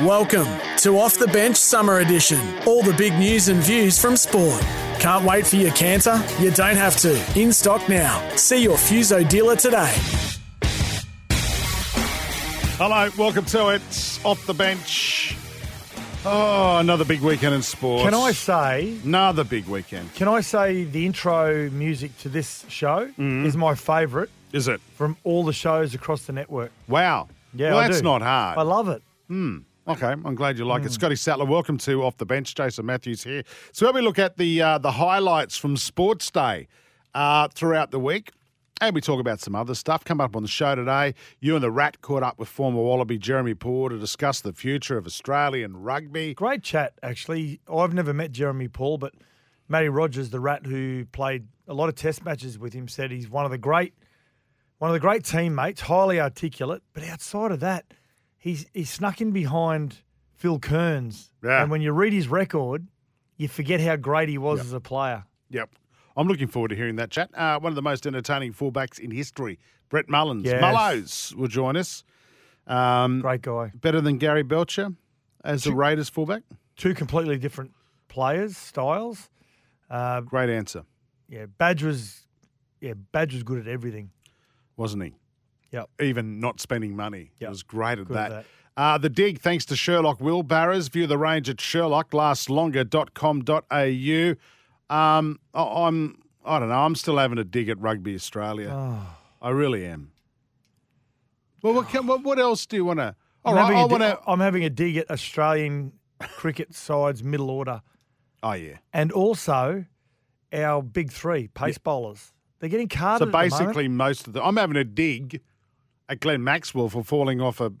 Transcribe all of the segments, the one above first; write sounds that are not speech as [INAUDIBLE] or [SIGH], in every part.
Welcome to Off the Bench Summer Edition. All the big news and views from sport. Can't wait for your canter? You don't have to. In stock now. See your Fuso dealer today. Hello, welcome to it. Off the bench. Oh, another big weekend in sport. Can I say? Another big weekend. Can I say the intro music to this show Mm-hmm. is my favourite Is it? from all the shows across the network. Wow. Yeah, well, I that's do. not hard. I love it. Okay, I'm glad you Hmm. like it. Scotty Sattler, welcome to Off the Bench. Jason Matthews here. So, we look at the uh, the highlights from Sports Day uh, throughout the week, and we talk about some other stuff. Come up on the show today. You and the Rat caught up with former Wallaby Jeremy Paul to discuss the future of Australian rugby. Great chat, actually. I've never met Jeremy Paul, but Matty Rogers, the rat who played a lot of test matches with him, said he's one of the great one of the great teammates, highly articulate. But outside of that, he's he snuck in behind Phil Kearns. Yeah. And when you read his record, you forget how great he was as a player. Yep. I'm looking forward to hearing that chat. Uh, one of the most entertaining fullbacks in history, Brett Mullins. Yes. Mullows will join us. Um, Great guy. better than Gary Belcher as a Raiders fullback? two completely different players, styles. Uh, Great answer, yeah, Badge was, yeah, Badge was good at everything. wasn't he? Yep. Even not spending money. Yep. was great at Good at that. Uh, the dig, thanks to Sherlock Wheelbarrows. View the range at sherlocklastslonger.com.au. Um, I- I'm, I don't know, I'm still having a dig at Rugby Australia. Oh. I really am. Well, what, can, what, what else do you want to? All I'm, right, having I want to. I'm having a dig at Australian cricket sides middle order, [LAUGHS] Oh, yeah. and also our big three pace bowlers. They're getting So carded. the basically, most of the. I'm having a dig at Glenn Maxwell for falling off a,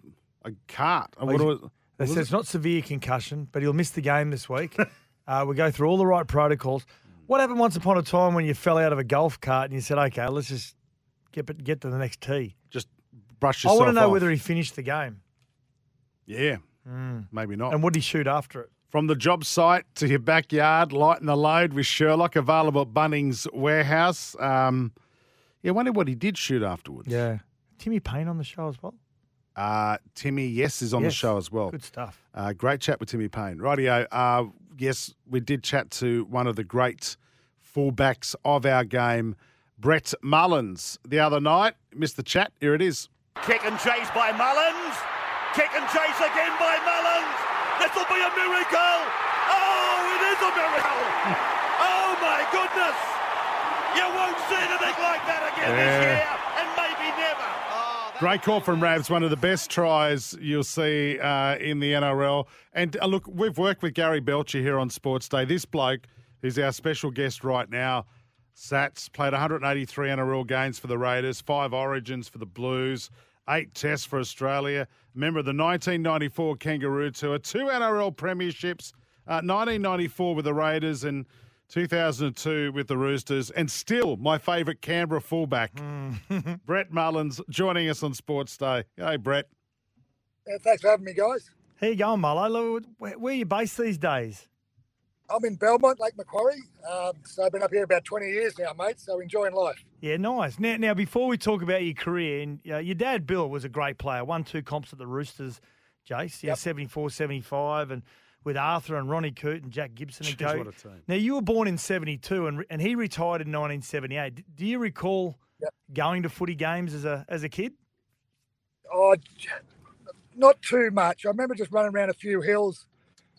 a cart. What he's- was- They said it? it's not severe concussion, but he'll miss the game this week. [LAUGHS] uh, we go through all the right protocols. What happened once upon a time when you fell out of a golf cart and you said, "Okay, let's just get get to the next tee." Just brush yourself I want to know off. whether he finished the game Yeah, maybe not. and what he shoot after it. From the job site to your backyard, lighten the load with Sherlock, available at Bunnings Warehouse. Um, yeah, I wonder what he did shoot afterwards. Yeah, Timmy Paine on the show as well. Uh, Timmy, yes, is on the show as well. Good stuff. Uh, great chat with Timmy Paine. Rightio. Uh, yes, we did chat to one of the great fullbacks of our game, Brett Mullins, the other night. Missed the chat. Here it is. Kick and chase by Mullins. Kick and chase again by Mullins. This will be a miracle. Oh, it is a miracle. [LAUGHS] oh, my goodness. You won't see anything like that again Yeah. this year, and maybe never. Great call from Rabs, one of the best tries you'll see uh, in the NRL. And uh, look, we've worked with Gary Belcher here on Sports Day. This bloke, who's our special guest right now, Sats, played 183 NRL games for the Raiders, five origins for the Blues, eight tests for Australia, member of the 1994 Kangaroo Tour, two NRL premierships, uh, 1994 with the Raiders and 2002 with the Roosters, and still my favourite Canberra fullback. [LAUGHS] Brett Mullins joining us on Sports Day. Hey, Brett. Yeah, thanks for having me, guys. How you going, Mullo? Look, Where, where are you based these days? I'm in Belmont, Lake Macquarie. Um, so I've been up here about 20 years now, mate. So enjoying life. Yeah, nice. Now, now before we talk about your career, and uh, your dad Bill was a great player. Won two comps at the Roosters, Jace. Yeah, Yep. 74, 75, and with Arthur and Ronnie Coote and Jack Gibson and Jeez, co. what a team. Now you were born in 72, and and he retired in 1978. Do you recall Yep. going to footy games as a as a kid? Oh, not too much. I remember just running around a few hills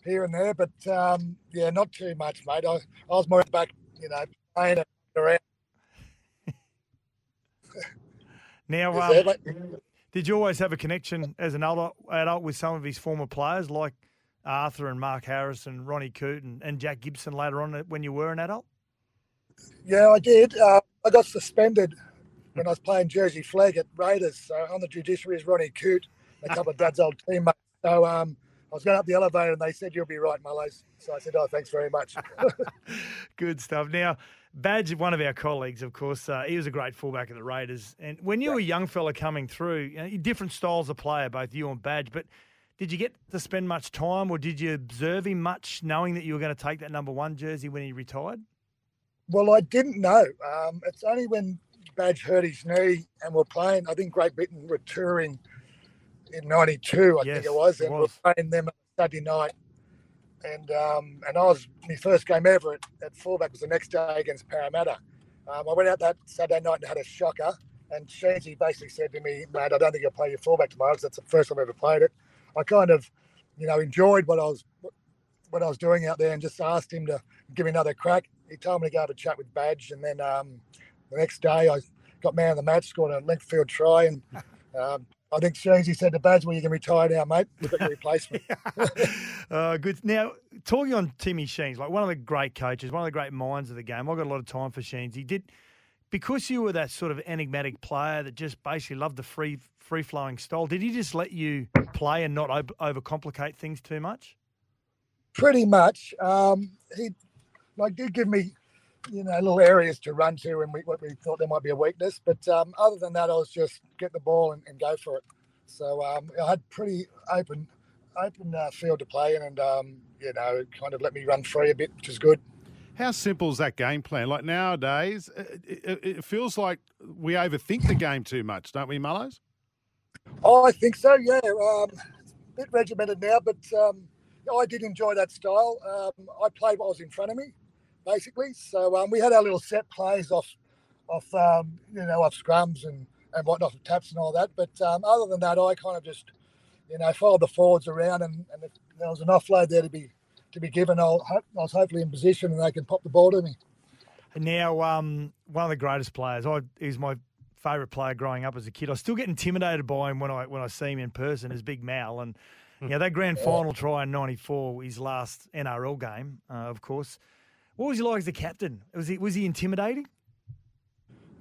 here and there, but um, yeah, not too much, mate. I, I was more back, you know, playing around. Now, um, did you always have a connection as an adult, adult with some of his former players like Arthur and Mark Harris and Ronnie Coote and, and Jack Gibson later on when you were an adult? Yeah, I did. Uh, I got suspended when I was playing Jersey Flegg at Raiders. So on the judiciary is Ronnie Coote, a couple of Dad's old teammates. So um, I was going up the elevator and they said, You'll be right, Mullows. So I said, Oh, thanks very much. [LAUGHS] [LAUGHS] Good stuff. Now, Badge, one of our colleagues, of course, uh, he was a great fullback at the Raiders. And when you were a young fella coming through, you know, different styles of player, both you and Badge, but did you get to spend much time or did you observe him much knowing that you were going to take that number one jersey when he retired? well, I didn't know. Um, it's only when Badge hurt his knee and we're playing, I think Great Britain were touring in '92, I Yes, think it was, it and was. we were playing them on Saturday night. And um, and I was my first game ever at, at fullback was the next day against Parramatta. Um, I went out that Saturday night and had a shocker. And Sheensy basically said to me, "Mate, I don't think you'll play your fullback tomorrow because that's the first time I've ever played it." I kind of, you know, enjoyed what I was what I was doing out there and just asked him to give me another crack. He told me to go have a chat with Badge, and then um, the next day I got man of the match, scored a length field try, and [LAUGHS] um, I think Sheensy said to Badge, "Well, you can retire now, mate. We've got your replacement." [LAUGHS] uh, good. Now, talking on Timmy Sheens, like one of the great coaches, one of the great minds of the game. I've got a lot of time for Sheens. He did because you were that sort of enigmatic player that just basically loved the free free flowing style. Did he just let you play and not over overcomplicate things too much? Pretty much. Um, he like did give me, you know, little areas to run to, and we, what we thought there might be a weakness. But um, other than that, I was just get the ball and, and go for it. So um, I had pretty open open uh, field to play in, and um, you know, kind of let me run free a bit, which is good. How simple is that game plan? Like nowadays, it, it, it feels like we overthink the game too much, don't we, Mullows? Oh, I think so. Yeah, um, a bit regimented now, but um, I did enjoy that style. Um, I played what was in front of me, basically. So um, we had our little set plays off, off um, you know, off scrums and and whatnot, taps and all that. But um, other than that, I kind of just, you know, followed the forwards around, and, and there was an offload there to be to be given, I'll, I was hopefully in position and they can pop the ball to me. Now, um, one of the greatest players. I he's my favourite player growing up as a kid. I still get intimidated by him when I when I see him in person. Is Big Mal, and you know that grand final try in '94, his last NRL game, uh, of course. What was he like as a captain? Was he was he intimidating?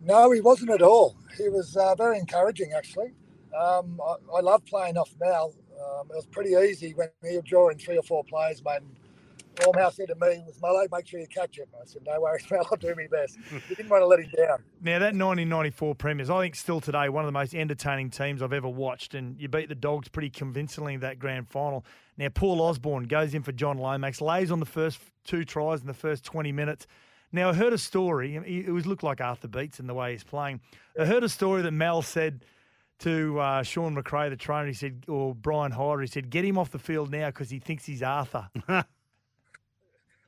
No, he wasn't at all. He was uh, very encouraging, actually. Um, I, I love playing off Mal. Um, it was pretty easy when he would draw in three or four players, mate. And Ormhouse said to me, "Was Mullo, make sure you catch him." I said, "No worries, [LAUGHS] Mal. I'll do my best." he didn't want to let him down. Now that 1994 Premiers, I think still today one of the most entertaining teams I've ever watched, and you beat the Dogs pretty convincingly in that grand final. Now Paul Osborne goes in for John Lomax, lays on the first two tries in the first 20 minutes. Now I heard a story. It was looked like Arthur Beats in the way he's playing. I heard a story that Mel said to uh, Sean McRae, the trainer. He said, or Brian Hyder, he said, "Get him off the field now because he thinks he's Arthur." [LAUGHS]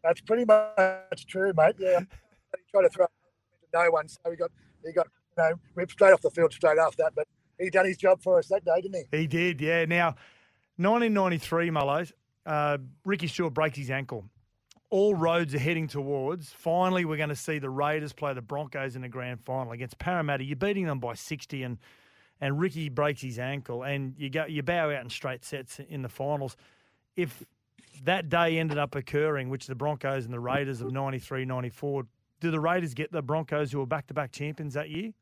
That's pretty much true, mate. Yeah, he [LAUGHS] tried to throw no one, so he got he got you know ripped straight off the field straight after that. But he done his job for us that day, didn't he? He did, yeah. Now, 1993, Mullows, uh, Ricky Stuart breaks his ankle. All roads are heading towards. Finally, we're going to see the Raiders play the Broncos in the grand final against Parramatta. You're beating them by 60, and and Ricky breaks his ankle, and you go you bow out in straight sets in the finals. If that day ended up occurring, which the Broncos and the Raiders of 93, 94, do the Raiders get the Broncos who were back to back champions that year?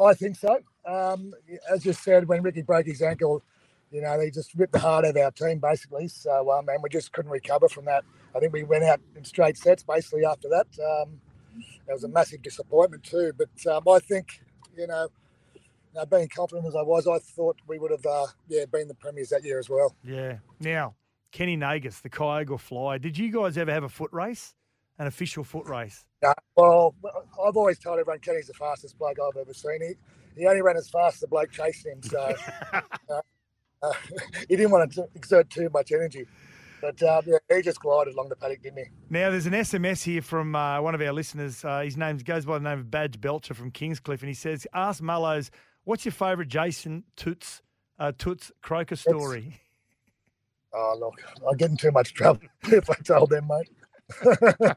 I think so. Um, as you said, when Ricky broke his ankle, you know, they just ripped the heart out of our team basically. So, um, and we just couldn't recover from that. I think we went out in straight sets basically after that. Um, it was a massive disappointment too. But um, I think, you know, uh, being confident as I was, I thought we would have, uh, yeah, been the premiers that year as well. Yeah. Now, Kenny Nagas, the Kyogle Fly. Did you guys ever have a foot race, an official foot race? No, well, I've always told everyone Kenny's the fastest bloke I've ever seen. He, he only ran as fast as the bloke chasing him, so [LAUGHS] uh, uh, [LAUGHS] he didn't want to exert too much energy. But um, yeah, he just glided along the paddock, didn't he? Now, there's an SMS here from uh, one of our listeners. Uh, his name goes by the name of Badge Belcher from Kingscliff, and he says, "Ask Mullows, what's your favourite Jason Toots uh, Toots Croker story?" [LAUGHS] Oh, look, I get in too much trouble [LAUGHS] if I told them, mate. [LAUGHS]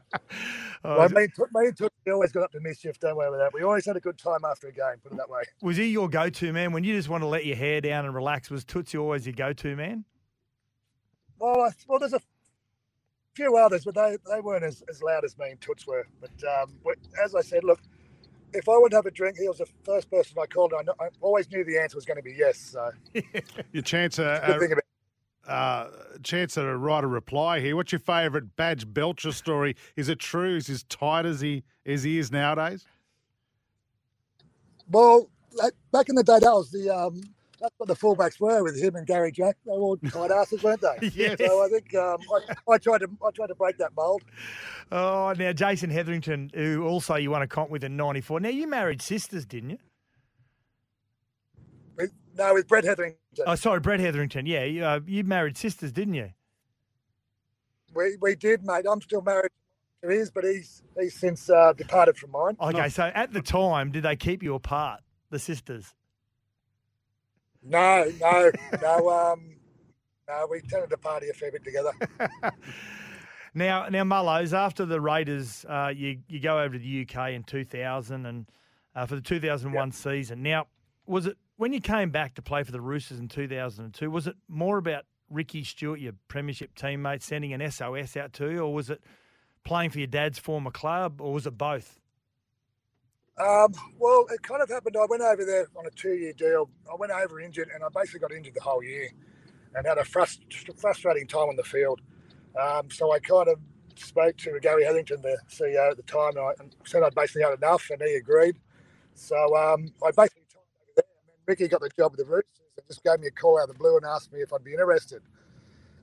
Oh, well, me, me and Tootsie always got up to mischief, don't worry about that. We always had a good time after a game, put it that way. was he your go-to man when you just want to let your hair down and relax? Was Tootsie always your go-to man? Well, I, well, there's a few others, but they, they weren't as, as loud as me and Toots were. But um, as I said, look, if I would have a drink, he was the first person I called. I, kn- I always knew the answer was going to be yes. So [LAUGHS] Your chance uh, good thing about uh, chance to write a reply here. What's your favourite Badge Belcher story? Is it true? Is he as tight as he as he is nowadays? Well, that, back in the day, that was the um, that's what the fullbacks were with him and Gary Jack. They were all tight [LAUGHS] asses, weren't they? Yes. So I think um, I, I tried to I tried to break that mould. Oh, now Jason Hetherington, who also you won a comp with in '94. Now you married sisters, didn't you? No, with Brett Hetherington. Oh, sorry, Brett Hetherington. Yeah, you, uh, you married sisters, didn't you? We we did, mate. I'm still married to his, but he's he's since uh, departed from mine. Okay, so at the time, did they keep you apart, the sisters? No, no, no. [LAUGHS] Um, no, we tended to party a fair bit together. [LAUGHS] Now, now, Mullos, after the Raiders, uh, you you go over to the UK in 2000 and uh, for the 2001 season. Now, was it when you came back to play for the Roosters in 2002? Was it more about Ricky Stuart, your premiership teammate, sending an SOS out to you, or was it playing for your dad's former club, or was it both? Um, well, it kind of happened. I went over there on a two-year deal. I went over injured, and I basically got injured the whole year, and had a frust- frustrating time on the field. Um, so I kind of spoke to Gary Hetherington, the CEO at the time, and I said I'd basically had enough, and he agreed. So um, I basically told him over there, and then Ricky got the job with the Roosters and just gave me a call out of the blue and asked me if I'd be interested.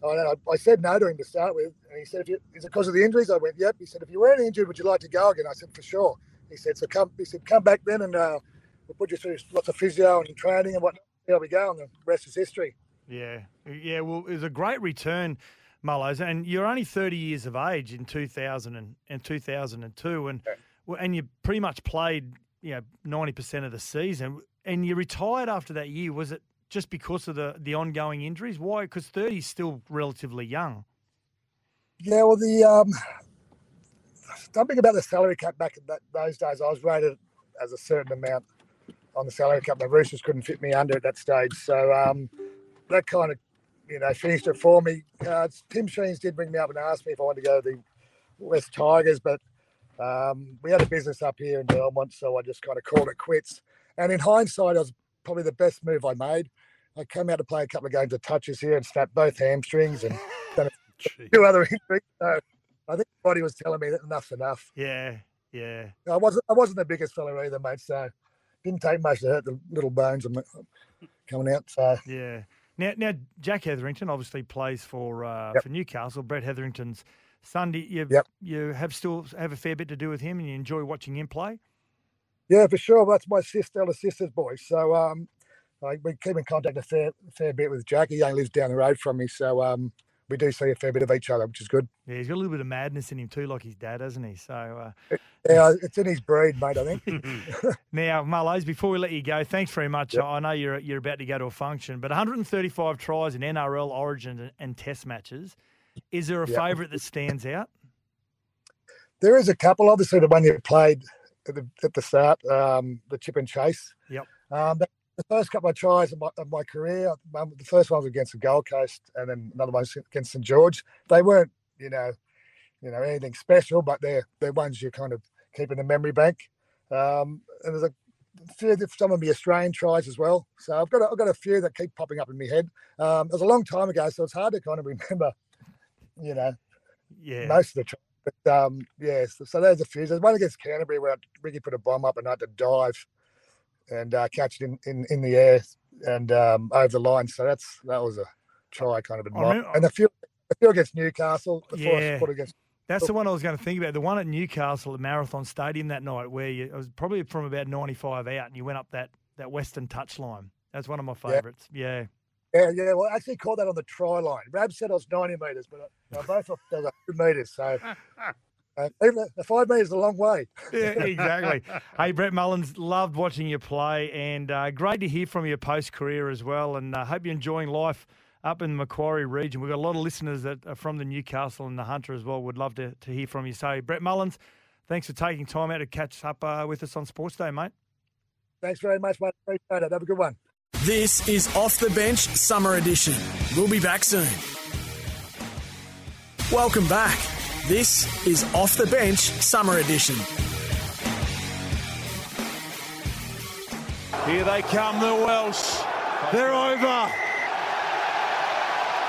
And I, I said no to him to start with, and he said, if you, "Is it because of the injuries?" I went, "Yep." He said, "If you weren't injured, would you like to go again?" I said, "For sure." He said, "So come." He said, "Come back then, and uh, we'll put you through lots of physio and training and whatnot." There we go, and the rest is history. Yeah, yeah. Well, it was a great return, Mullos, and you're only 30 years of age in 2000 and, and 2002, and well, and you pretty much played, you know, 90 percent of the season, and you retired after that year. Was it just because of the the ongoing injuries? Why? Because 30 is still relatively young. Yeah, well, the um, something about the salary cap back in that, those days, I was rated as a certain amount on the salary cap. The Roosters couldn't fit me under at that stage, so um, that kind of, you know, finished it for me. Uh, Tim Sheens did bring me up and ask me if I wanted to go to the West Tigers, but um, we had a business up here in Belmont, so I just kind of called it quits. And in hindsight, it was probably the best move I made. I came out to play a couple of games of touches here and snapped both hamstrings and [LAUGHS] done a few other injuries. So I think body was telling me that enough's enough. Yeah, yeah. I wasn't I wasn't the biggest fella either, mate. So didn't take much to hurt the little bones coming out. So Yeah. Now, now Jack Hetherington obviously plays for uh, Yep. for Newcastle. Brett Hetherington's Sunday. You Yep. you have still have a fair bit to do with him, and you enjoy watching him play. Yeah, for sure. That's my sister, elder sister's boy. So um, I, we keep in contact a fair fair bit with Jack. He only lives down the road from me, so um, we do see a fair bit of each other, which is good. Yeah, he's got a little bit of madness in him too, like his dad, hasn't he? So uh, Yeah, it's in his breed, mate. I think. [LAUGHS] [LAUGHS] now, Mullows, before we let you go, thanks very much. I know you're you're about to go to a function, but 135 tries in NRL, Origin, and, and Test matches. Is there a Yep. favourite that stands out? There is a couple. Obviously, the one you played at the, at the start, um, the chip and chase. Yep. Um, but the first couple of tries of my, of my career, um, the first one was against the Gold Coast, and then another one was against St George. They weren't, you know, you know anything special, but they're they're ones you kind of keep in the memory bank. Um, and there's a few of some of the Australian tries as well. So I've got a, I've got a few that keep popping up in my head. Um, it was a long time ago, so it's hard to kind of [LAUGHS] remember, you know, Yeah. most of the time. But um, yeah, so, so there's a few. There's one against Canterbury where Ricky put a bomb up and I had to dive and uh, catch it in, in, in the air and um, over the line. So that's that was a try kind of a remember- and a few, the few against Newcastle, the Yeah. I put against. That's the one I was going to think about. The one at Newcastle at Marathon Stadium that night, where you it was probably from about 95 out, and you went up that that western touchline. That's one of my favourites. Yeah. Yeah, yeah. yeah. Well, I actually caught that on the try line. Rab said I was 90 metres, but I, I both thought there was 100 metres. So [LAUGHS] uh, even the, five metres is a long way. Yeah, exactly. hey, Brett Mullins, loved watching you play, and uh, great to hear from your post career as well. And uh, hope you're enjoying life up in the Macquarie region. We've got a lot of listeners that are from the Newcastle and the Hunter as well. Would love to, to hear from you. So, Brett Mullins, thanks for taking time out to catch up uh, with us on Sports Day, mate. Thanks very much, mate. Appreciate it. Have a good one. This is Off the Bench Summer Edition. We'll be back soon. Welcome back. This is Off the Bench Summer Edition. Here they come, the Welsh. They're over.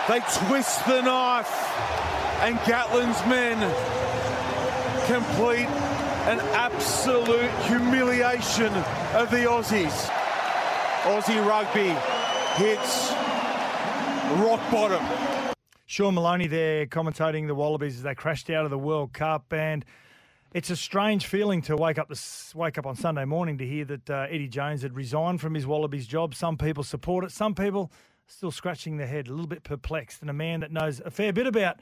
They twist the knife, and Gatland's men complete an absolute humiliation of the Aussies. Aussie rugby hits rock bottom. Sean Maloney there commentating the Wallabies as they crashed out of the World Cup. And It's a strange feeling to wake up this, wake up on Sunday morning to hear that uh, Eddie Jones had resigned from his Wallabies job. Some people support it. Some people still scratching their head, a little bit perplexed. And a man that knows a fair bit about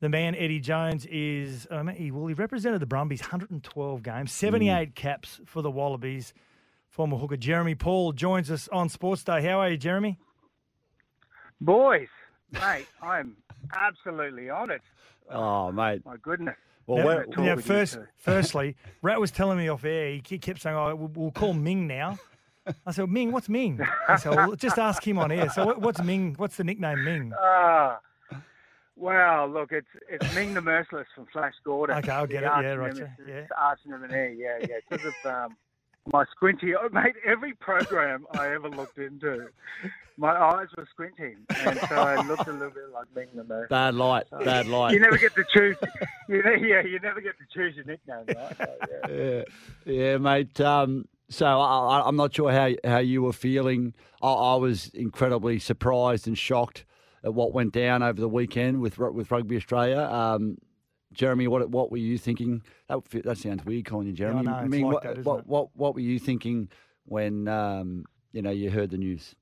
the man Eddie Jones is. Um, he well, he represented the Brumbies 112 games, 78 caps for the Wallabies. Former hooker Jeremy Paul joins us on Sports Day. How are you, Jeremy? Boys, mate, [LAUGHS] I'm absolutely honoured. Oh, mate. My goodness. Well, Now- we're, now, first, [LAUGHS] firstly, Rat was telling me off air. He kept saying, "Oh, we'll, we'll call Ming now." I said, "Ming, what's Ming?" I said, well, "Just ask him on air." So, what's Ming? What's the nickname Ming? Ah, well, look, it's it's Ming the Merciless from Flash Gordon. Okay, I'll The get it. Yeah, right, yeah. Arch nemesis, yeah, yeah. Because of um, my squinty, oh, mate, every program I ever looked into, my eyes were squinting, and so I looked a little bit like Ming the Merciless. bad light, bad light. You never get to choose. You know, yeah, you never get to choose your nickname, right? So, yeah. Yeah, yeah, mate. Um, so I, I- I'm not sure how how you were feeling. I, I was incredibly surprised and shocked at what went down over the weekend with with Rugby Australia. Um, Jeremy, what what were you thinking? That, that sounds weird calling you Jeremy. know, it's mean, like what, that, isn't what, it? what what were you thinking when um, you know you heard the news?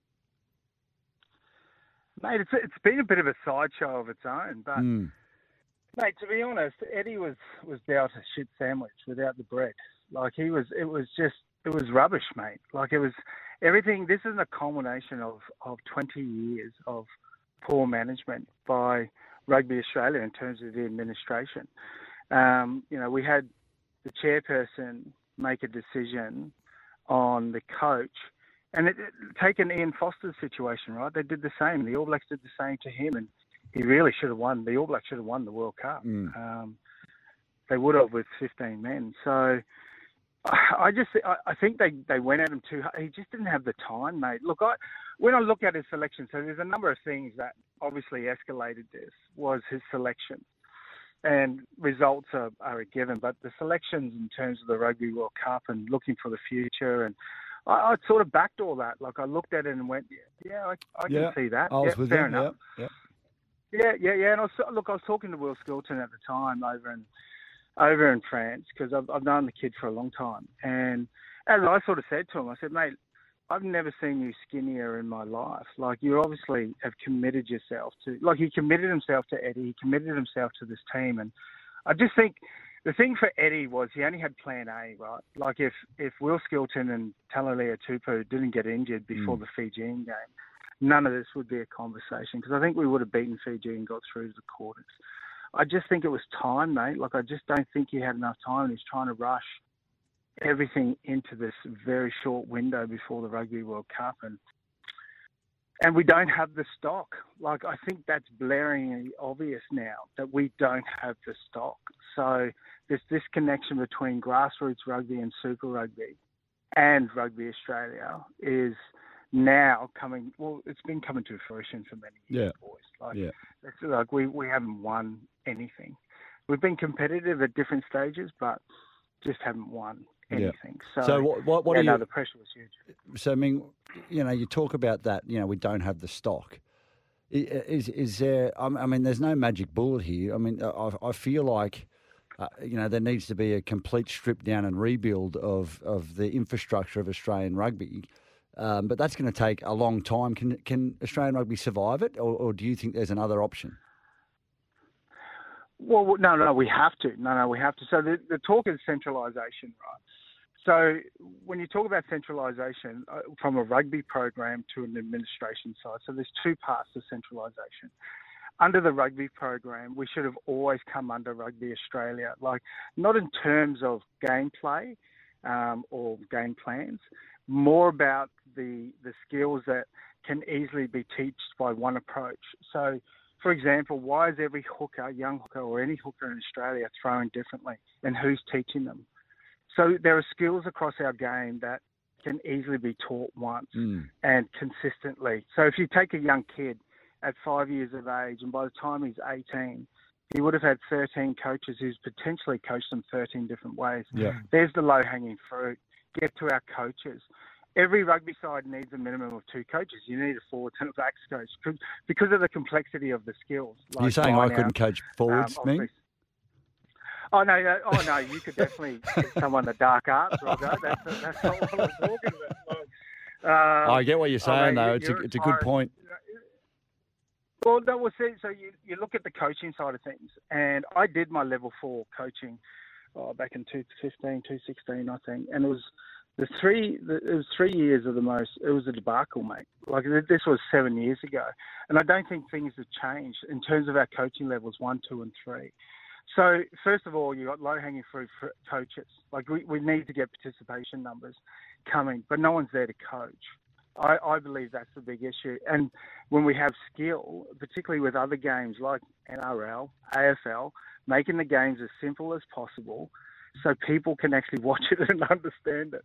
Mate, it's it's been a bit of a sideshow of its own, but. Mm, Mate, to be honest, Eddie was was dealt a shit sandwich without the bread. Like he was, it was just, it was rubbish, mate. Like it was everything. This is a culmination of of 20 years of poor management by Rugby Australia in terms of the administration. Um, you know, we had the chairperson make a decision on the coach. And it, it, take an Ian Foster's situation, right? They did the same. The All Blacks did the same to him, and he really should have won. The All Blacks should have won the World Cup. Mm. Um, they would have with 15 men. So I just I, think they, they went at him too. He just didn't have the time, mate. Look, I when I look at his selection, so there's a number of things that obviously escalated this was his selection. And results are, are a given, but the selections in terms of the Rugby World Cup and looking for the future, and I, I sort of backed all that. Like I looked at it and went, yeah, yeah I, I Yeah, can see that. I was yeah, fair you. enough. Yeah, yeah. Yeah, yeah, yeah. And I was, look, I was talking to Will Skelton at the time over in over in France because I've, I've known the kid for a long time. And as I sort of said to him, I said, mate, I've never seen you skinnier in my life. Like you obviously have committed yourself to, like he committed himself to Eddie, he committed himself to this team, and I just think the thing for Eddie was he only had Plan A, right? Like if if Will Skelton and Taniela Tupou didn't get injured before mm. the Fijian game, none of this would be a conversation because I think we would have beaten Fiji and got through to the quarters. I just think it was time, mate. Like I just don't think he had enough time, and he's trying to rush everything into this very short window before the Rugby World Cup, and and we don't have the stock. Like I think that's blaringly obvious now that we don't have the stock. So this disconnection between grassroots rugby and Super Rugby and Rugby Australia is now coming. Well, it's been coming to fruition for many years, boys. Like, Yeah. it's like we we haven't won anything. We've been competitive at different stages, but just haven't won Yeah. anything. So, So what what, what yeah, are no, you? the pressure was huge. So I mean, you know, you talk about that. You know, we don't have the stock. Is is there? I I mean, there's no magic bullet here. I mean, I, I feel like. Uh, you know, there needs to be a complete strip down and rebuild of, of the infrastructure of Australian rugby, um, but that's going to take a long time. Can can Australian rugby survive it, or, or do you think there's another option? Well, no, no, we have to. No, no, we have to. So the, the talk is centralisation, right? So when you talk about centralisation uh, from a rugby program to an administration side, so there's two parts to centralisation. Under the rugby program, we should have always come under Rugby Australia, like not in terms of gameplay um, or game plans, more about the the skills that can easily be taught by one approach. So for example, why is every hooker, young hooker, or any hooker in Australia throwing differently, and who's teaching them? So there are skills across our game that can easily be taught once Mm. and consistently. So if you take a young kid at five years of age, and by the time he's 18, he would have had 13 coaches who's potentially coached them 13 different ways. Yeah. There's the low hanging fruit. Get to our coaches. Every rugby side needs a minimum of two coaches. You need a forwards and a backs coach because of the complexity of the skills. Are you saying I line couldn't coach forwards, um, obviously- Oh no, no, oh no, you could definitely [LAUGHS] get someone the dark arts, Roger. That's that's not what I'm talking about. Like, uh, I get what you're saying, mean, though. It's a, you're it's a good point. Well, no, well, see, so you, you look at the coaching side of things, and I did my level four coaching oh, back in 2015, 2016, I think, and it was the three. The, it was three years of the most. It was a debacle, mate. Like this was seven years ago, and I don't think things have changed in terms of our coaching levels one, two, and three. So first of all, you've got low hanging fruit for coaches. Like we, we need to get participation numbers coming, but no one's there to coach. I, I believe that's the big issue. And when we have skill, particularly with other games like NRL, AFL, making the games as simple as possible so people can actually [LAUGHS] watch it and understand it.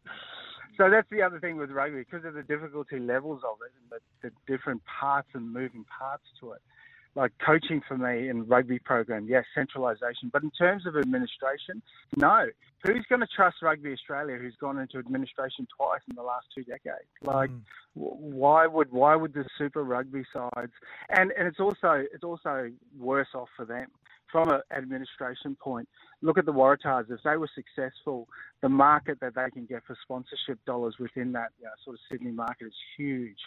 So that's the other thing with rugby, because of the difficulty levels of it and the, the different parts and moving parts to it. Like coaching for me in rugby program, yes, centralisation. But in terms of administration, no. Who's going to trust Rugby Australia, who's gone into administration twice in the last two decades? Like, hmm. w why would why would the Super Rugby sides? And and it's also it's also worse off for them from an administration point. Look at the Waratahs. If they were successful, the market that they can get for sponsorship dollars within that you know, sort of Sydney market is huge.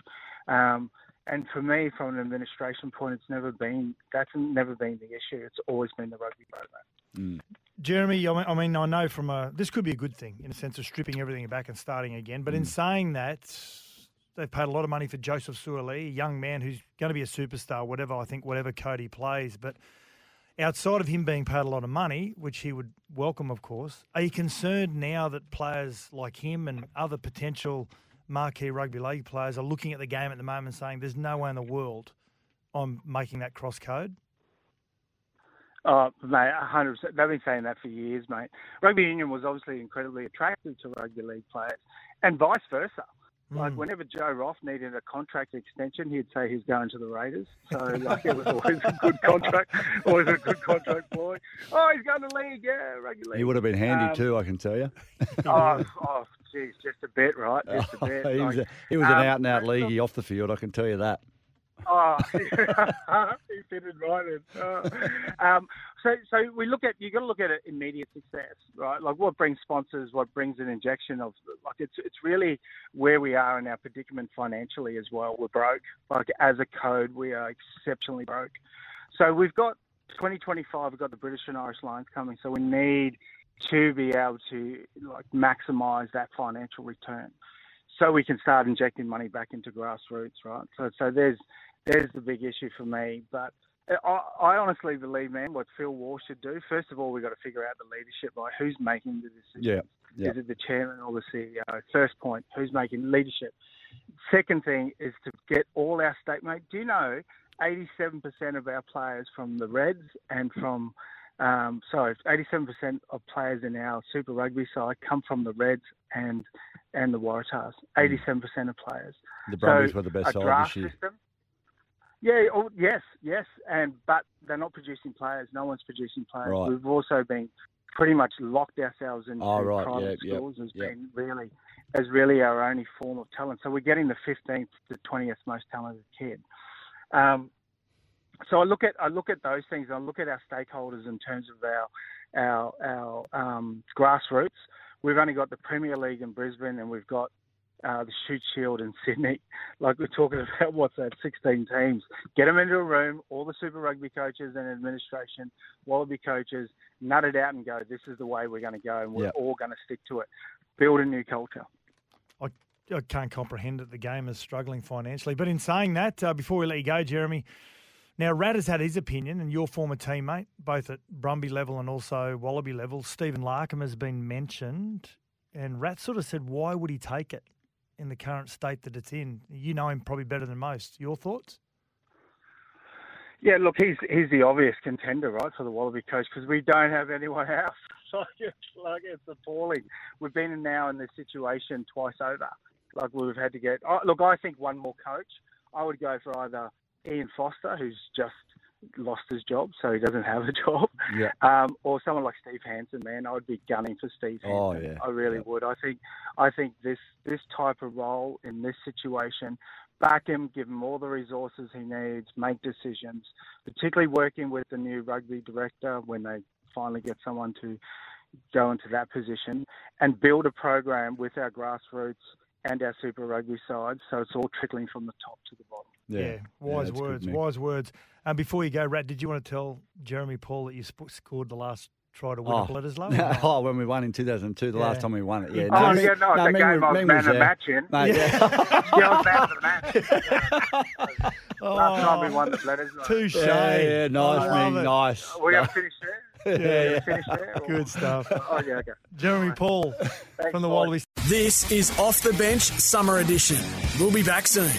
Um, and for me, from an administration point, it's never been that's never been the issue. It's always been the rugby program. Jeremy, I mean, I mean, I know from a this could be a good thing in a sense of stripping everything back and starting again. But in saying that, they've paid a lot of money for Joseph Suaalii, a young man who's going to be a superstar, whatever I think, whatever code he plays. But outside of him being paid a lot of money, which he would welcome, of course, are you concerned now that players like him and other potential marquee rugby league players are looking at the game at the moment, saying there's no way in the world I'm making that cross code? Oh, mate, 100%. They've been saying that for years, mate. Rugby union was obviously incredibly attractive to rugby league players, and vice versa. Like whenever Joe Roff needed a contract extension, he'd say he's going to the Raiders. So like it was always a good contract, [LAUGHS] always a good contract boy. Oh, he's going to league, yeah, rugby league. He would have been handy Um, too, I can tell you. [LAUGHS] oh, oh, geez, just a bit, right? Just a [LAUGHS] bit. he was, Like, a, he was an um, out and out leaguey off the field, I can tell you that. Oh, [LAUGHS] he fitted right in. Oh. Um, so, so we look at you got to look at it immediate success, right? Like what brings sponsors, what brings an injection of like it's it's really where we are in our predicament financially as well. We're broke. Like as a code, we are exceptionally broke. So we've got 2025. We've got the British and Irish Lions coming. So we need to be able to like maximise that financial return so we can start injecting money back into grassroots, right? So, so there's there's the big issue for me. But I, I honestly believe, man, what Phil Waugh should do. First of all, we've got to figure out the leadership, like who's making the decisions. Yeah, yeah. Is it the chairman or the CEO? First point, who's making leadership? Second thing is to get all our state mate. Do you know 87% of our players from the Reds and from um, sorry, 87% of players in our Super Rugby side come from the Reds and and the Waratahs. 87% of players. The Brumbies So, were the best side this year. System, yeah, oh, yes, yes, and but they're not producing players. No one's producing players. Right. We've also been pretty much locked ourselves into Oh, right, private yep, schools as yep. being really as really our only form of talent. So we're getting the 15th to 20th most talented kid. Um, so I look at I look at those things. I look at our stakeholders in terms of our our our um, grassroots. We've only got the Premier League in Brisbane, and we've got uh, the Shute Shield in Sydney. [LAUGHS] Like we're talking about, what's that? 16 teams. Get them into a room. All the Super Rugby coaches and administration, Wallaby coaches, nut it out and go. This is the way we're going to go, and we're Yeah. all going to stick to it. Build a new culture. I, I can't comprehend that the game is struggling financially. But in saying that, uh, before we let you go, Jeremy, now Rad has had his opinion, and your former teammate, both at Brumby level and also Wallaby level, Stephen Larkham has been mentioned. And Rat sort of said, why would he take it in the current state that it's in? You know him probably better than most. Your thoughts? Yeah, look, he's he's the obvious contender, right, for the Wallaby coach because we don't have anyone else. Like it's like it's appalling. We've been now in this situation twice over. Like we've had to get. Oh, look, I think one more coach. I would go for either Ian Foster, who's just lost his job, so he doesn't have a [LAUGHS] job, Yeah. um, or someone like Steve Hansen. Man, I would be gunning for Steve Hansen. Oh, yeah. I really Yeah. would. I think I think this this type of role in this situation, back him, give him all the resources he needs, make decisions, particularly working with the new rugby director when they finally get someone to go into that position and build a program with our grassroots and our Super Rugby side, so it's all trickling from the top to the bottom. Yeah, wise that's good, words, Mick. wise words. And before you go, Rat, did you want to tell Jeremy Paul that you sp- scored the last try to win a oh. Bledisloe? [LAUGHS] or oh, when we won in 2002, the Yeah. last time we won it. Yeah. Oh, Ming- yeah, no, the Ming game was- I was man was of match in. Mate, yeah. Yeah, [LAUGHS] [LAUGHS] I was man of the match. Last time we won the oh. letters. Touche. yeah, yeah, nice, I love Ming, it. nice. We have finished there. Yeah, yeah. Finished there. or- Good stuff. Oh yeah, okay. Jeremy Paul Thanks, from the boys. Wallabies. This is Off the Bench Summer Edition. We'll be back soon.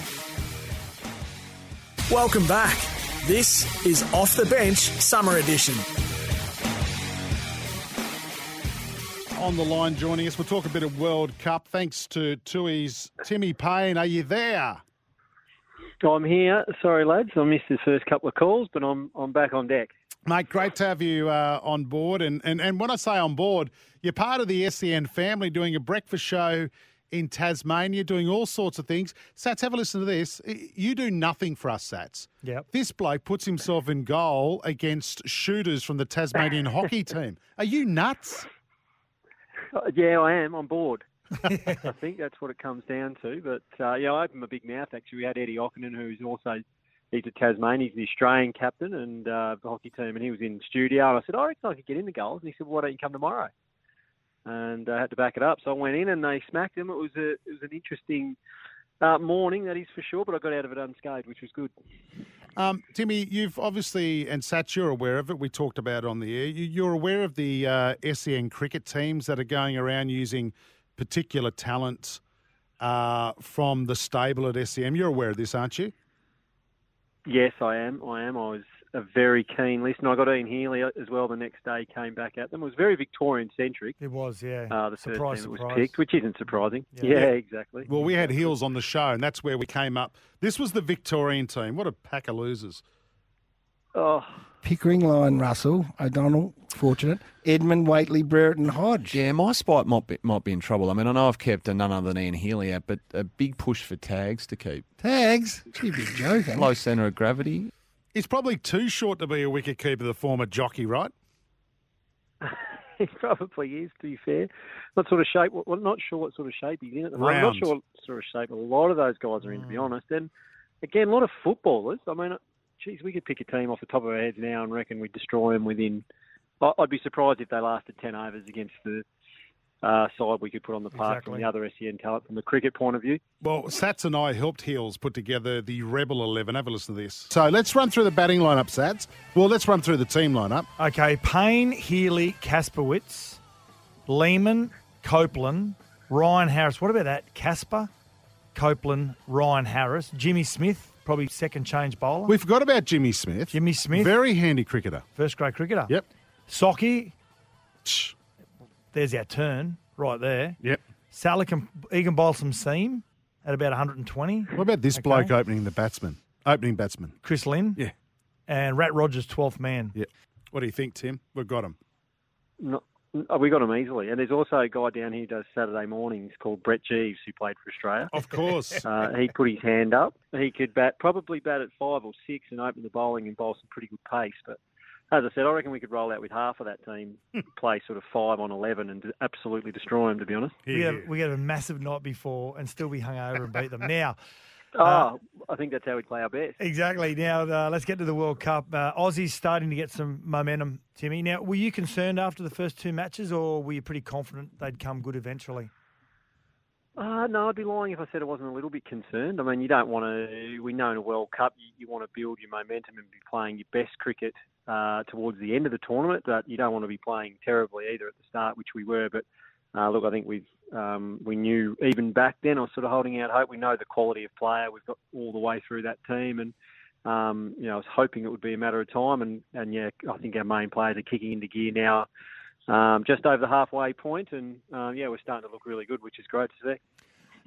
Welcome back. This is Off the Bench Summer Edition. On the line joining us, we'll talk a bit of World Cup. Thanks to Tui's Timmy Paine. Are you there? I'm here. Sorry, lads, I missed the first couple of calls, but I'm I'm back on deck. Mate, great to have you uh, on board. And, and, and when I say on board, you're part of the SEN family doing a breakfast show in Tasmania, doing all sorts of things. Sats, have a listen to this. You do nothing for us, Sats. Yep. This bloke puts himself in goal against shooters from the Tasmanian [LAUGHS] hockey team. Are you nuts? Uh, yeah, I am I'm bored. [LAUGHS] I think that's what it comes down to. But uh, yeah, I opened my big mouth. Actually, we had Eddie Ockenden, who's also he's a Tasmanian, he's the Australian captain and uh, the hockey team, and he was in the studio. And I said, "Oh, I reckon I could get in the goals." And he said, well, "Why don't you come tomorrow?" And I had to back it up, so I went in and they smacked him. It was a it was an interesting uh, morning, that is for sure. But I got out of it unscathed, which was good. Um, Timmy, you've obviously, and Sats, you're aware of it. We talked about it on the air. You, you're aware of the uh, SEN cricket teams that are going around using particular talent uh, from the stable at SEN. You're aware of this, aren't you? Yes, I am. I am. I was a very keen listener. I got Ian Healy as well the next day, came back at them. It was very Victorian centric. It was, yeah. Uh, the first surprise, team that was picked, which isn't surprising. Yeah. Yeah, Yeah. exactly. Well, we had Heels on the show, and that's where we came up. This was the Victorian team. What a pack of losers. Oh, Pickering, Lyon, Russell, O'Donnell, fortunate. Edmund, Whateley, Brereton, Hodge. Yeah, my spot might be, might be in trouble. I mean, I know I've kept a none other than Ian Healy out, but a big push for tags to keep. Tags. Gee, big joking. Low centre of gravity. He's probably too short to be a wicketkeeper, the former jockey, right? [LAUGHS] he probably is. To be fair, what sort of shape? Well, not sure what sort of shape he's in at the moment. I'm not sure what sort of shape a lot of those guys are in, to be hmm. honest. And again, a lot of footballers. I mean, geez, we could pick a team off the top of our heads now and reckon we'd destroy them within. I'd be surprised if they lasted ten overs against the uh, side we could put on the park from the other SEN talent from the cricket point of view. Well, Sats and I helped Heels put together the Rebel 11. Have a listen to this. So let's run through the batting lineup, Sats. Well, let's run through the team lineup. Okay, Paine, Healy, Kasprowicz, Lehmann, Copeland, Ryan Harris. What about that? Casper, Copeland, Ryan Harris, Jimmy Smith, probably second change bowler. We forgot about Jimmy Smith. Jimmy Smith, Very handy cricketer. first grade cricketer. Yep. Socky, there's our turn right there. Yep. Sally can, he can bowl some seam at about 120. What about this Okay. bloke opening the batsman? Opening batsman. Chris Lynn. Yeah. And Rat Rogers, 12th man. Yeah. What do you think, Tim? We've got him. No, oh, we got him easily. And there's also a guy down here who does Saturday mornings called Brett Geeves, who played for Australia. Of course. [LAUGHS] Uh, he put his hand up. He could bat probably bat at five or six and open the bowling and bowl some pretty good pace. But as I said, I reckon we could roll out with half of that team, [LAUGHS] play sort of five on eleven, and absolutely destroy them. To be honest. We get, we get a massive night before and still be hungover and beat them. Now, Oh, [LAUGHS] I think that's how we play our best. Exactly. Now, uh, let's get to the World Cup. Uh, Aussie's starting to get some momentum, Timmy. Now, were you concerned after the first two matches, or were you pretty confident they'd come good eventually? Uh, no, I'd be lying if I said I wasn't a little bit concerned. I mean, you don't want to. We know in a World Cup, you, you want to build your momentum and be playing your best cricket uh, towards the end of the tournament, but you don't want to be playing terribly either at the start, which we were. But uh, look, I think we've um, we knew even back then. I was sort of holding out hope. We know the quality of player we've got all the way through that team, and um, you know, I was hoping it would be a matter of time. And, and yeah, I think our main players are kicking into gear now. Um, just over the halfway point, and uh, yeah, we're starting to look really good, which is great to see.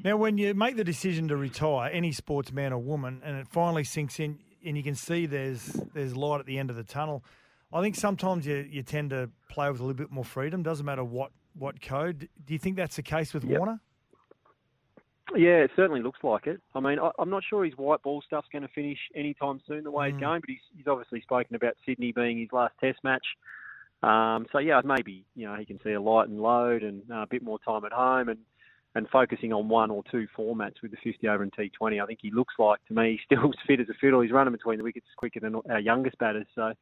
Now, when you make the decision to retire, any sportsman or woman, and it finally sinks in, and you can see there's there's light at the end of the tunnel. I think sometimes you, you tend to play with a little bit more freedom. Doesn't matter what what code. Do you think that's the case with Yep. Warner? Yeah, it certainly looks like it. I mean, I, I'm not sure his white ball stuff's going to finish anytime soon the way Mm. he's going, but he's, he's obviously spoken about Sydney being his last Test match. Um, so yeah, maybe you know he can see a light and load and uh, a bit more time at home and and focusing on one or two formats with the 50 over and T20. I think he looks like to me [LAUGHS] still as fit as a fiddle. He's running between the wickets quicker than our youngest batters. So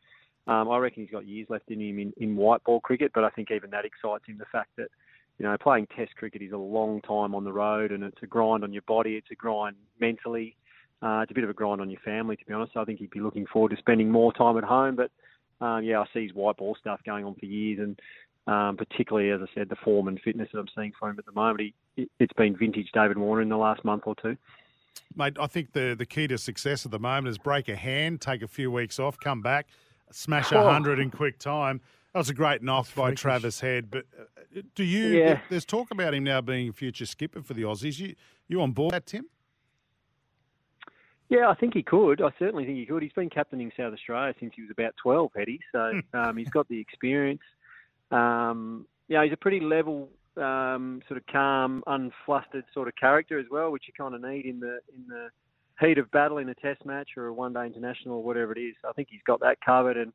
um, I reckon he's got years left in him in, in white ball cricket. But I think even that excites him. The fact that you know playing Test cricket is a long time on the road and it's a grind on your body. It's a grind mentally. Uh, it's a bit of a grind on your family, to be honest. I think he'd be looking forward to spending more time at home. But um, yeah, I see his white ball stuff going on for years, and um, particularly, as I said, the form and fitness that I'm seeing from him at the moment. He, it's been vintage David Warner in the last month or two. Mate, I think the, the key to success at the moment is break a hand, take a few weeks off, come back, smash a Oh. 100 in quick time. That was a great knock by freakish. Travis Head. But uh, do you, Yeah. there's talk about him now being a future skipper for the Aussies. You, you on board that, Tim? Yeah, I think he could. I certainly think he could. He's been captaining South Australia since he was about 12, Hetty. So [LAUGHS] um, he's got the experience. Um, yeah, he's a pretty level, um, sort of calm, unflustered sort of character as well, which you kind of need in the in the heat of battle in a Test match or a One Day International or whatever it is. I think he's got that covered. And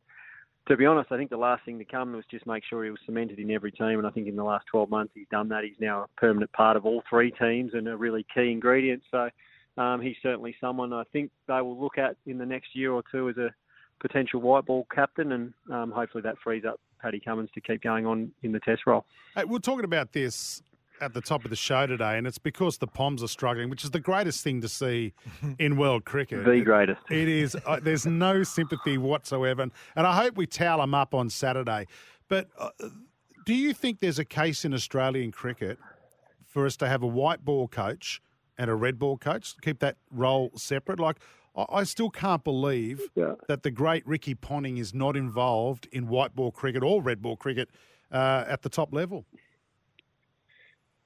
to be honest, I think the last thing to come was just make sure he was cemented in every team. And I think in the last 12 months he's done that. He's now a permanent part of all three teams and a really key ingredient. So um, he's certainly someone I think they will look at in the next year or two as a potential white ball captain, and um, hopefully that frees up Paddy Cummins to keep going on in the Test role. Hey, we're talking about this at the top of the show today, and it's because the Poms are struggling, which is the greatest thing to see [LAUGHS] in world cricket. The greatest. It is. Uh, there's no sympathy whatsoever, and, and I hope we towel them up on Saturday. But uh, do you think there's a case in Australian cricket for us to have a white ball coach and a red ball coach? To keep that role separate. Like I, I still can't believe Yeah. that the great Ricky Ponting is not involved in white ball cricket or red ball cricket uh, at the top level.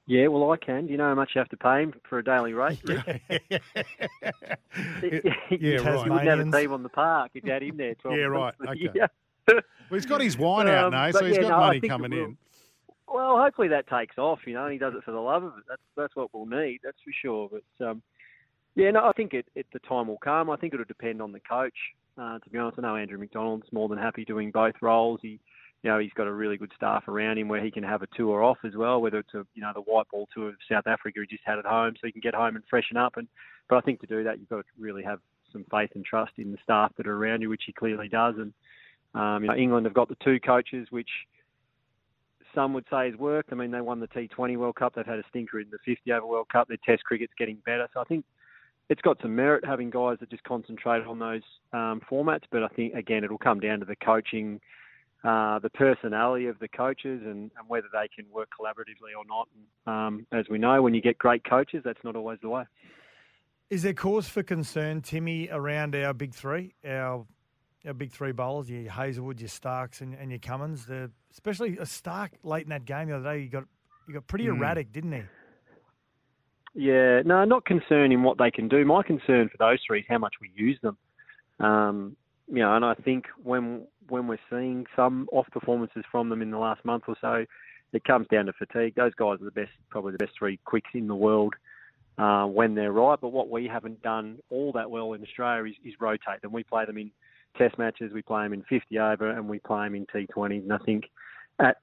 Yeah, well, I can. Do you know how much you have to pay him for a daily rate? [LAUGHS] [LAUGHS] yeah, you right. wouldn't have a team on the park if you had him there. 12 Yeah, right. months [LAUGHS] Okay. Well, he's got his wine out Um, now, but so he's yeah, got no, money coming in. Well, hopefully that takes off, you know, and he does it for the love of it. That's that's what we'll need, that's for sure. But um, yeah, no, I think it, it the time will come. I think it'll depend on the coach. Uh, to be honest, I know Andrew McDonald's more than happy doing both roles. He, you know, he's got a really good staff around him where he can have a tour off as well, whether it's a you know the white ball tour of South Africa he just had at home, so he can get home and freshen up. And but I think to do that, you've got to really have some faith and trust in the staff that are around you, which he clearly does. And um, you know, England have got the two coaches, which some would say has worked. I mean, they won the T20 World Cup. They've had a stinker in the 50 over World Cup. Their Test cricket's getting better. So I think it's got some merit having guys that just concentrate on those um, formats. But I think, again, it'll come down to the coaching, uh, the personality of the coaches, and, and whether they can work collaboratively or not. And, um, as we know, when you get great coaches, that's not always the way. Is there cause for concern, Timmy, around our big three, our our big three bowlers, your Hazlewood, your Starks, and, and your Cummins? The, especially a Stark late in that game the other day, he got he got pretty Mm. erratic, didn't he? Yeah, no, not concerned in what they can do. My concern for those three is how much we use them. Um, you know, and I think when when we're seeing some off performances from them in the last month or so, it comes down to fatigue. Those guys are the best, probably the best three quicks in the world uh, when they're right. But what we haven't done all that well in Australia is, is rotate them. We play them in Test matches, we play them in 50 over, and we play them in T20s. And I think at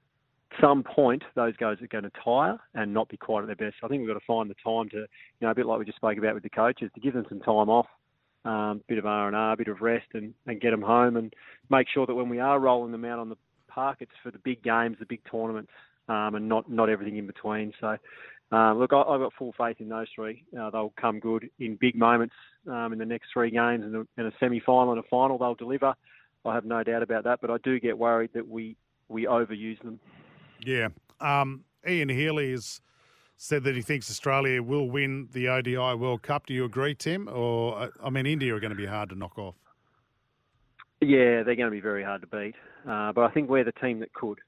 some point those guys are going to tire and not be quite at their best. I think we've got to find the time to, you know, a bit like we just spoke about with the coaches, to give them some time off, um, bit of R and R, bit of rest, and, and get them home, and make sure that when we are rolling them out on the park, it's for the big games, the big tournaments, um, and not not everything in between. So. Um, look, I, I've got full faith in those three. Uh, they'll come good in big moments um, in the next three games, and a, in a semi-final and a final, they'll deliver. I have no doubt about that. But I do get worried that we we overuse them. Yeah. Um, Ian Healy has said that he thinks Australia will win the ODI World Cup. Do you agree, Tim? Or, uh, I mean, India are going to be hard to knock off. Yeah, they're going to be very hard to beat. Uh, but I think we're the team that could.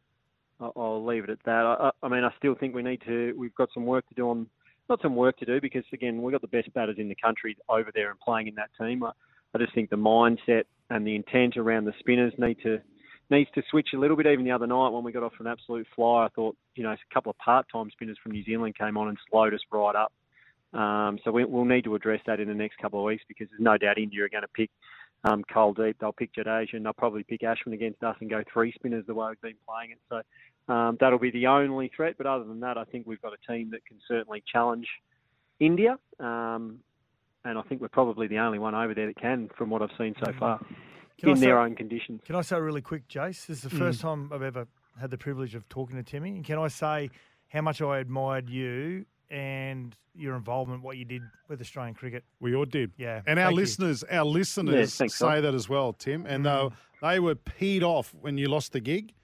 I'll leave it at that. I, I I mean, I still think we need to. We've got some work to do on. Not some work to do because again, we've got the best batters in the country over there and playing in that team. I, I just think the mindset and the intent around the spinners need to needs to switch a little bit. Even the other night when we got off an absolute fly, I thought you know a couple of part-time spinners from New Zealand came on and slowed us right up. Um, so we, we'll need to address that in the next couple of weeks because there's no doubt India are going to pick um, Deep, they'll pick Asian. They'll probably pick Ashwin against us and go three spinners the way we've been playing it. So um, that'll be the only threat. But other than that, I think we've got a team that can certainly challenge India. Um, and I think we're probably the only one over there that can, from what I've seen so far, Can I in say- their own conditions. Can I say really quick, Jace? This is the Mm. first time I've ever had the privilege of talking to Timmy. And can I say how much I admired you and your involvement, what you did with Australian cricket? We all did. Yeah. And our thank you. listeners, our listeners Yeah, say Phil. that as well, Tim. And Mm. they were peed off when you lost the gig.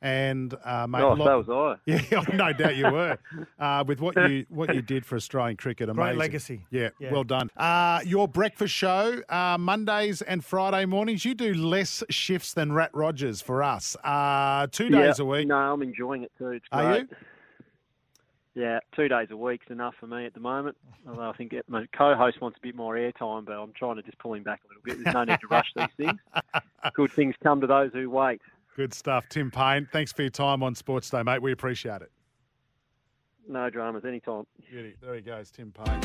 And uh, mate, [LAUGHS] Oh, lot- so was I. Yeah, no doubt you were. [LAUGHS] Uh, with what you what you did for Australian cricket, amazing. Great legacy. Yeah, Yeah. well done. Uh, your breakfast show uh, Mondays and Friday mornings. You do less shifts than Rat Rogers for us. Uh, two days Yeah, a week. No, I'm enjoying it too. It's great. Are you? Yeah, two days a week's enough for me at the moment. Although I think it, my co-host wants a bit more airtime, but I'm trying to just pull him back a little bit. There's no need to rush these things. [LAUGHS] Good things come to those who wait. Good stuff, Tim Paine. Thanks for your time on Sports Day, mate. We appreciate it. No dramas anytime. Beauty. There he goes, Tim Paine.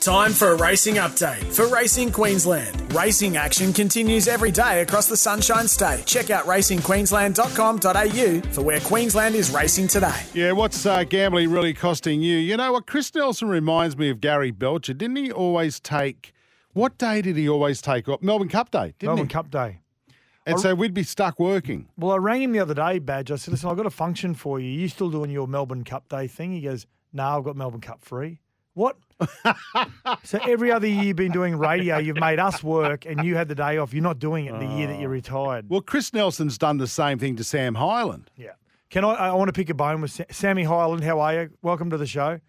Time for a racing update for Racing Queensland. Racing action continues every day across the Sunshine State. Check out racingqueensland.com.au for where Queensland is racing today. Yeah, what's uh, gambling really costing you? You know what? Chris Nelson reminds me of Gary Belcher. Didn't he always take? What day did he always take off? Melbourne Cup Day, didn't Melbourne he? Cup Day. And so we'd be stuck working. Well, I rang him the other day, Badge. I said, listen, I've got a function for you. Are You still doing your Melbourne Cup Day thing? He goes, no, I've got Melbourne Cup free. What? [LAUGHS] so every other year you've been doing radio, you've made us work and you had the day off. You're not doing it in the year that you oh. retired. Well, Chris Nelson's done the same thing to Sam Hyland. Yeah. Can I? I want to pick a bone with Sammy Hyland. How are you? Welcome to the show.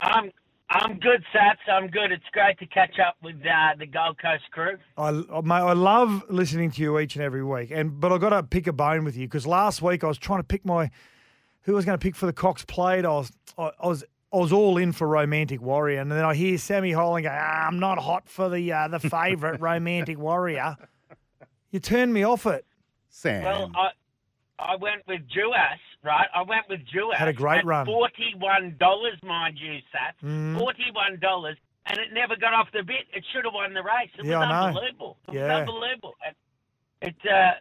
I'm I'm good, Sats. I'm good. It's great to catch up with uh, the Gold Coast crew. I, I- mate, I love listening to you each and every week, and but I got to pick a bone with you because last week I was trying to pick my who I was going to pick for the Cox plate. I was I, I was I was all in for Romantic Warrior, and then I hear Sammy Hyland go, ah, "I'm not hot for the uh, the favourite [LAUGHS] Romantic Warrior." You turned me off it. Sam. Well, I I went with Duas, right? I went with Duas. Had a great at run. Forty one dollars, mind you, Sats. Mhm. Forty one dollars, and it never got off the bit. It should have won the race. It Yeah, was I know. unbelievable. It was unbelievable. And It, uh,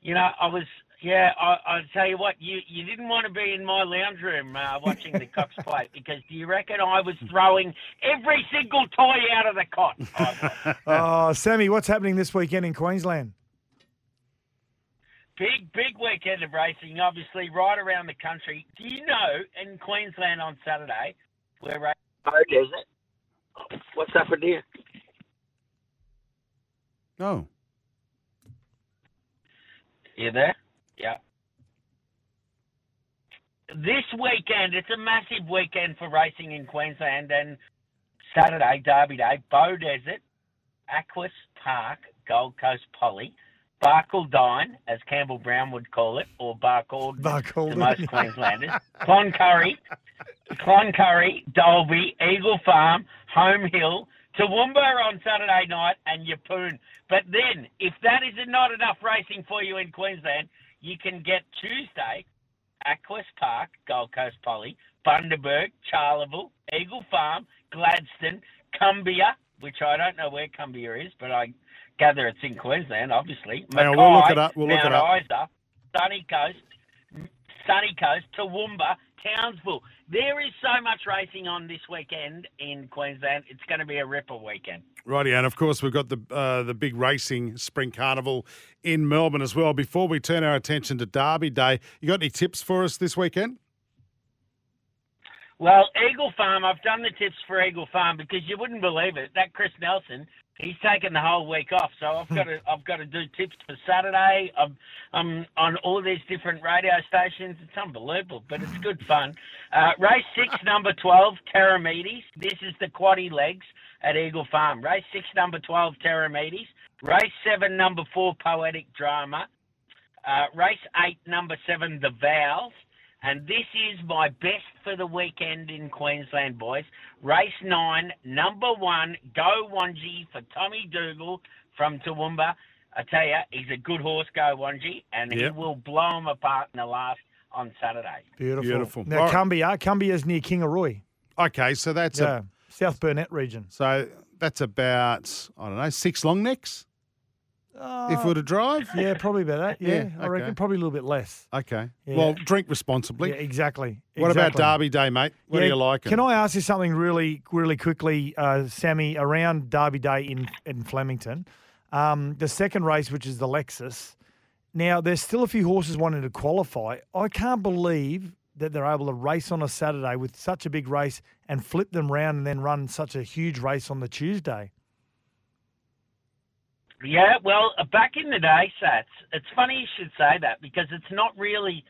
you know, I was. Yeah, I, I tell you what, you, you didn't want to be in my lounge room uh, watching the Cox [LAUGHS] plate because do you reckon I was throwing every single toy out of the cot? [LAUGHS] Oh, Sammy, what's happening this weekend in Queensland? Big, big weekend of racing, obviously, right around the country. Do you know in Queensland on Saturday, we're racing? Oh, is it? What's up with here? Oh. You there? Yeah. This weekend, it's a massive weekend for racing in Queensland, and Saturday, Derby Day, Bow Desert, Aquis Park, Gold Coast Poly, Barcaldine, as Campbell Brown would call it, or Barcald [LAUGHS] to most Queenslanders, Cloncurry, Cloncurry, Dalby, Eagle Farm, Home Hill, Toowoomba on Saturday night, and Yeppoon. But then, if that is not enough racing for you in Queensland, you can get Tuesday, Aquis Park, Gold Coast Poly, Bundaberg, Charleville, Eagle Farm, Gladstone, Kumbia, which I don't know where Kumbia is, but I gather it's in Queensland, obviously. Hang on, we'll look Mackay, it up, we'll look Mount it up. Isa, Sunny Coast, Sunny Coast, Toowoomba, Townsville. There is so much racing on this weekend in Queensland. It's going to be a ripper weekend. Righty, and of course we've got the uh, the big racing spring carnival in Melbourne as well. Before we turn our attention to Derby Day, you got any tips for us this weekend? Well, Eagle Farm, I've done the tips for Eagle Farm because you wouldn't believe it. That Chris Nelson, he's taken the whole week off, so I've got to [LAUGHS] I've got to do tips for Saturday. I'm, I'm on all these different radio stations. It's unbelievable, but it's good fun. Uh, race six, [LAUGHS] number twelve, Terramedes. This is the quaddy legs at Eagle Farm. Race six, number twelve, Terramedes. Race seven, number four, Poetic Drama. Uh, race eight, number seven, The Vows. And this is my best for the weekend in Queensland, boys. Race nine, number one, Go Wanji for Tommy Dougal from Toowoomba. I tell you, he's a good horse, Go Wanji, and he will blow him apart in the last on Saturday. Beautiful. Beautiful. Now, All right. Kumbia, is near Kingaroy. Okay, so that's Yeah, a South Burnett region. so that's about I don't know six long necks. If we were to drive, Uh, Yeah, probably about that. Yeah, Yeah, I reckon probably a little bit less. Okay. Yeah. Well, drink responsibly. Yeah, exactly. What about. Derby Day, mate? What do you like? Can I ask you something really, really quickly, uh, Sammy? Around Derby Day in in Flemington, um, the second race, which is the Lexus. Now, there's still a few horses wanting to qualify. I can't believe that they're able to race on a Saturday with such a big race and flip them round and then run such a huge race on the Tuesday. Yeah, well, uh, back in the day, Sats, it's funny you should say that because it's not really,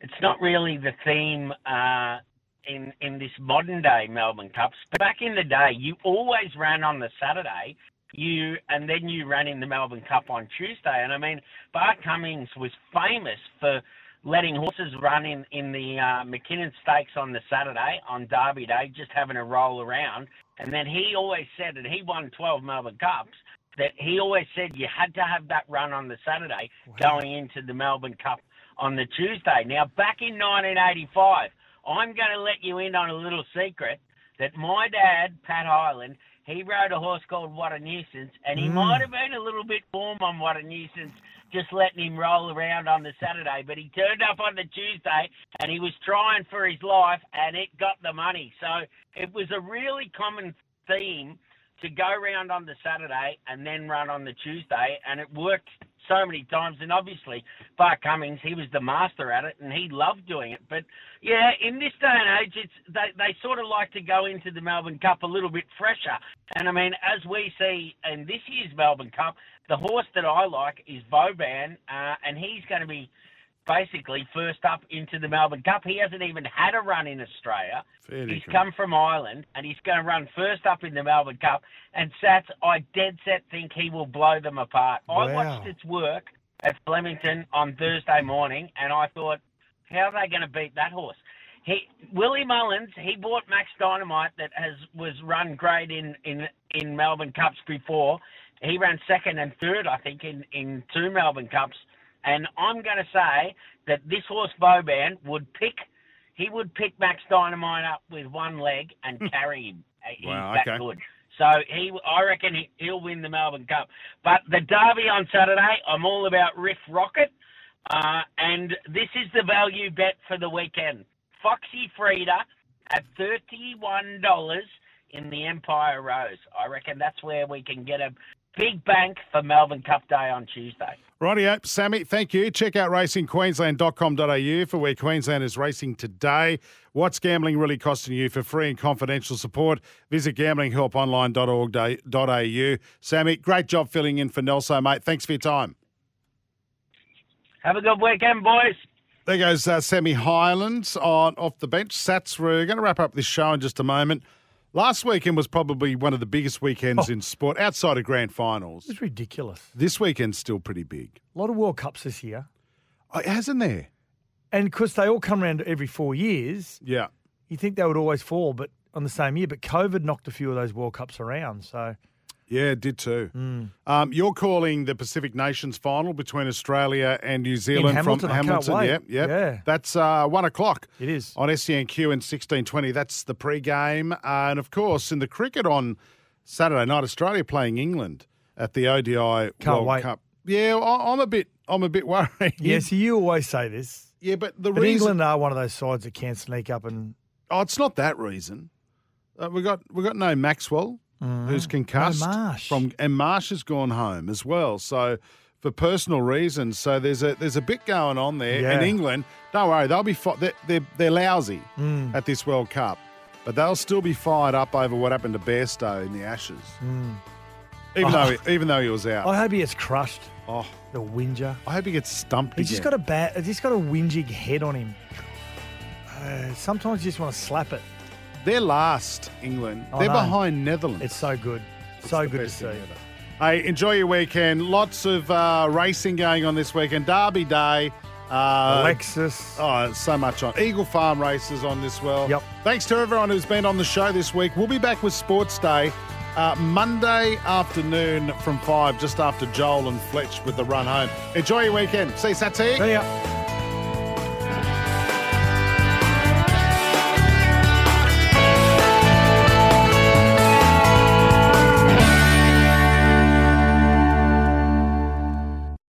it's not really the theme uh, in in this modern day Melbourne Cups. But back in the day, you always ran on the Saturday, you and then you ran in the Melbourne Cup on Tuesday. And I mean, Bart Cummings was famous for letting horses run in in the uh, Mackinnon Stakes on the Saturday on Derby Day, just having a roll around. And then he always said, that he won 12 Melbourne Cups that he always said you had to have that run on the Saturday going into the Melbourne Cup on the Tuesday. Now, back in 1985, I'm going to let you in on a little secret that my dad, Pat Hyland, he rode a horse called What a Nuisance, and he Mm. might have been a little bit warm on What a Nuisance, just letting him roll around on the Saturday. But he turned up on the Tuesday, and he was trying for his life, and it got the money. So it was a really common theme to go round on the Saturday and then run on the Tuesday, and it worked so many times. And obviously, Bart Cummings, he was the master at it, and he loved doing it. But yeah, in this day and age, it's they they sort of like to go into the Melbourne Cup a little bit fresher. And I mean, as we see in this year's Melbourne Cup, the horse that I like is Vauban, uh, and he's going to be basically first up into the Melbourne Cup. He hasn't even had a run in Australia. Fair he's come from Ireland and he's going to run first up in the Melbourne Cup. And Sats, I dead set think he will blow them apart. I watched its work at Flemington on Thursday morning and I thought, how are they going to beat that horse? He Willie Mullins, he bought Max Dynamite that has was run great in, in, in Melbourne Cups before. He ran second and third, I think, in, in two Melbourne Cups. And I'm going to say that this horse Vauban would pick, he would pick Max Dynamite up with one leg and carry him. He's Wow, that okay. good. So he, I reckon he, he'll win the Melbourne Cup. But the Derby on Saturday, I'm all about Riff Rocket. Uh, and this is the value bet for the weekend. Foxy Frida at $31 in the Empire Rose. I reckon that's where we can get a big bank for Melbourne Cup Day on Tuesday. Rightio, Sammy, thank you. Check out racingqueensland.com.au for where Queensland is racing today. What's gambling really costing you? For free and confidential support, visit gamblinghelponline.org.au. Sammy, great job filling in for Nelson, mate. Thanks for your time. Have a good weekend, boys. There goes uh, Sammy Hylands on off the bench. Sats, we're going to wrap up this show in just a moment. Last weekend was probably one of the biggest weekends oh. in sport outside of grand finals. It's ridiculous. This weekend's still pretty big. A lot of World Cups this year. Oh, hasn't there? And because they all come around every four years, Yeah. you think they would always fall, but on the same year. But COVID knocked a few of those World Cups around. So Yeah, it did too. Mm. Um, you're calling the Pacific Nations final between Australia and New Zealand Hamilton, I from can't Hamilton. wait. Yep, yep. Yeah. That's uh, one o'clock. It is. On SENQ in 1620. That's the pre-game. Uh, and of course, in the cricket on Saturday night, Australia playing England at the ODI Can't World wait. Cup. Yeah, I, I'm a bit I'm a bit worried. yeah, so you always say this. Yeah, but the but reason- England are one of those sides that can sneak up and Oh, it's not that reason. Uh, we got we got no Maxwell, who's concussed Mm. Marsh. from, and Marsh has gone home as well. So for personal reasons, so there's a there's a bit going on there. Yeah. And England, don't worry, they'll be fi- they're, they're they're lousy Mm. at this World Cup, but they'll still be fired up over what happened to Bairstow in the Ashes, Mm. even Oh. though he, even though he was out. I hope he gets crushed. Oh, the whinger. I hope he gets stumped. He's just got a bad. He's just got a whinging head on him. Uh, sometimes you just want to slap it. They're last, England. I They're know. behind Netherlands. It's so good. so the good to best see. thing Hey, enjoy your weekend. Lots of uh, racing going on this weekend. Derby Day. Uh, Lexus. Oh, so much on. Eagle Farm races on this well. Yep. Thanks to everyone who's been on the show this week. We'll be back with Sports Day uh, Monday afternoon from 5, just after Joel and Fletch with the run home. Enjoy your weekend. See you, Satsy. See ya.